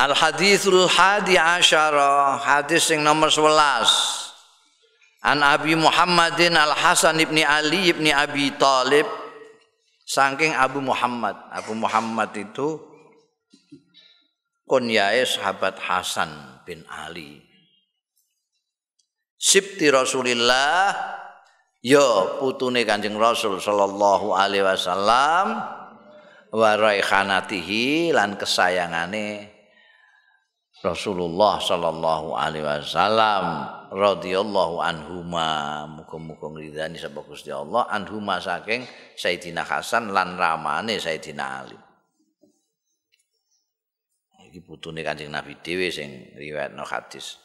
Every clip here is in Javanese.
Al hadithul hadi asyara hadis yang nomor 11 An Abi Muhammadin Al Hasan ibni Ali ibni Abi Talib. Saking Abu Muhammad. Abu Muhammad itu kunyae sahabat Hasan bin Ali. Sibti Rasulillah yo putune Kanjeng Rasul sallallahu alaihi wasallam wa raikhanatihi lan kesayangane Rasulullah sallallahu alaihi wasallam radhiyallahu anhuma muga-muga ngridani sapa Gusti Allah anhuma saking Sayyidina Hasan lan ramane Sayyidina Ali. Iki putune Kanjeng Nabi dhewe sing riwayatno hadis.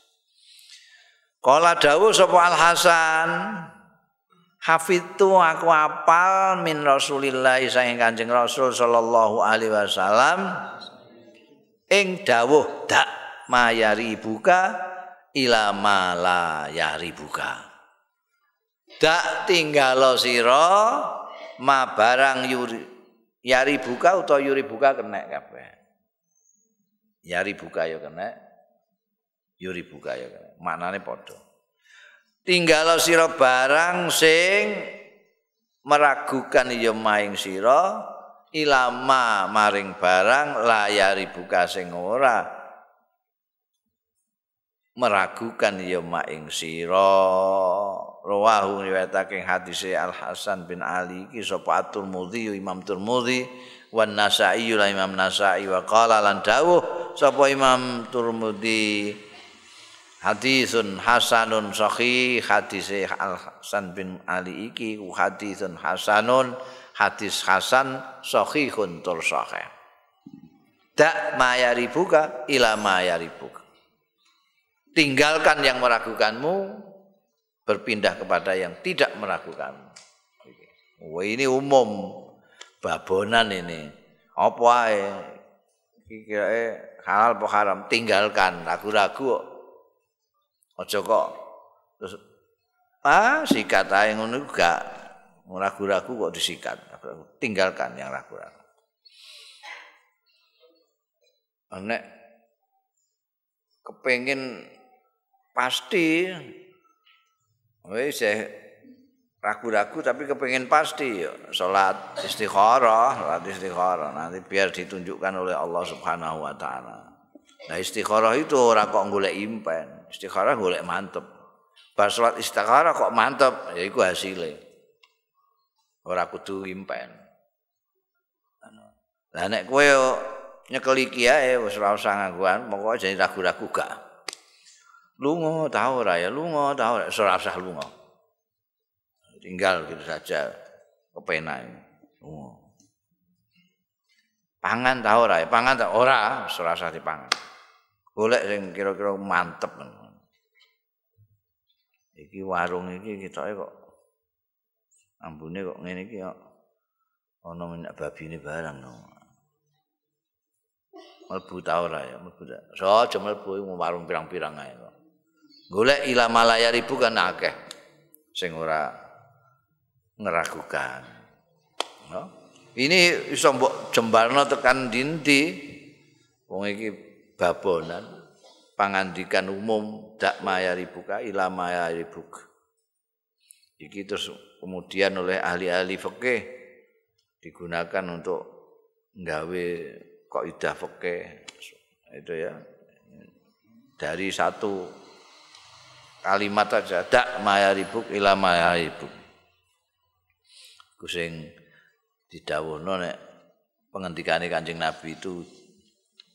Kala dawuh sapa Al Hasan Hafidtu aku apal min Rasulillah saking Kanjeng Rasul sallallahu alaihi wasallam ing dawuh dak mayari buka ila mala yari buka. Dak tinggal sira ma barang yuri yari buka utawa yuri buka kena kabeh. Yari buka ya kena yuri buka ya kena maknane padha. Tinggal sira barang sing meragukan ya maing sira ilama maring barang layari buka sing ora meragukan ya maing sira. Rawahu riwayatake hadis Al Hasan bin Ali iki sapa At-Tirmidzi Imam Tirmidzi wan Nasa'i la Imam Nasa'i wa qala lan dawuh sapa Imam Tirmidzi hadisun hasanun sahih hadis Al Hasan bin Ali iki hadisun hasanun hadis hasan sahihun tur sahih dak mayaribuka ila mayaribuka tinggalkan yang meragukanmu berpindah kepada yang tidak meragukanmu Wah ini umum. Babonan ini. Apa ae? Kira halal apa haram? Tinggalkan. Ragu-ragu aja kok. Terus ah sikat ae ngono gak. Ragu-ragu kok disikat. Tinggalkan yang ragu-ragu. Nek kepengin pasti. Wis ragu-ragu tapi kepengen pasti ya. Salat istikharah salat istikharah. Nanti biar ditunjukkan oleh Allah Subhanahu wa taala. Nah istikharah itu ora kok golek impen. Istikharah golek mantep. Pas salat istikharah kok mantep ya iku hasilnya ora kudu impen. Lah nek kowe nyekeli kiai wis ora usah ngangguan pokoke jadi ragu-ragu gak lunga tahu ora ya lunga tahu ora ora usah lunga tinggal gitu saja kepenak lunga pangan tahu ora ya pangan tak ora ora usah dipangan golek sing kira-kira mantep iki warung iki ketoke kok ambune kok ngene iki kok ana minyak babi ini barang no. Melbu tau ora ya, melbu. So, aja melbu warung pirang-pirang ae. Golek ila malaya ribu kan akeh. Sing ora ngeragukan. No? ini iso mbok jembarno tekan dinti wong iki babonan pangandikan umum dak maya ribuka ila maya ribuk iki terus kemudian oleh ahli-ahli fikih digunakan untuk nggawe kaidah fikih. Itu ya. Dari satu kalimat aja dak mayaribuk ila mayaribuk kusing didhawuhno nek pengendikane Kanjeng Nabi itu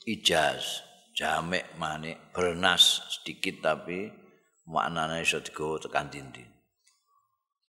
ijaz jamek manik bernas sedikit tapi maknanya iso digawa tekan dinding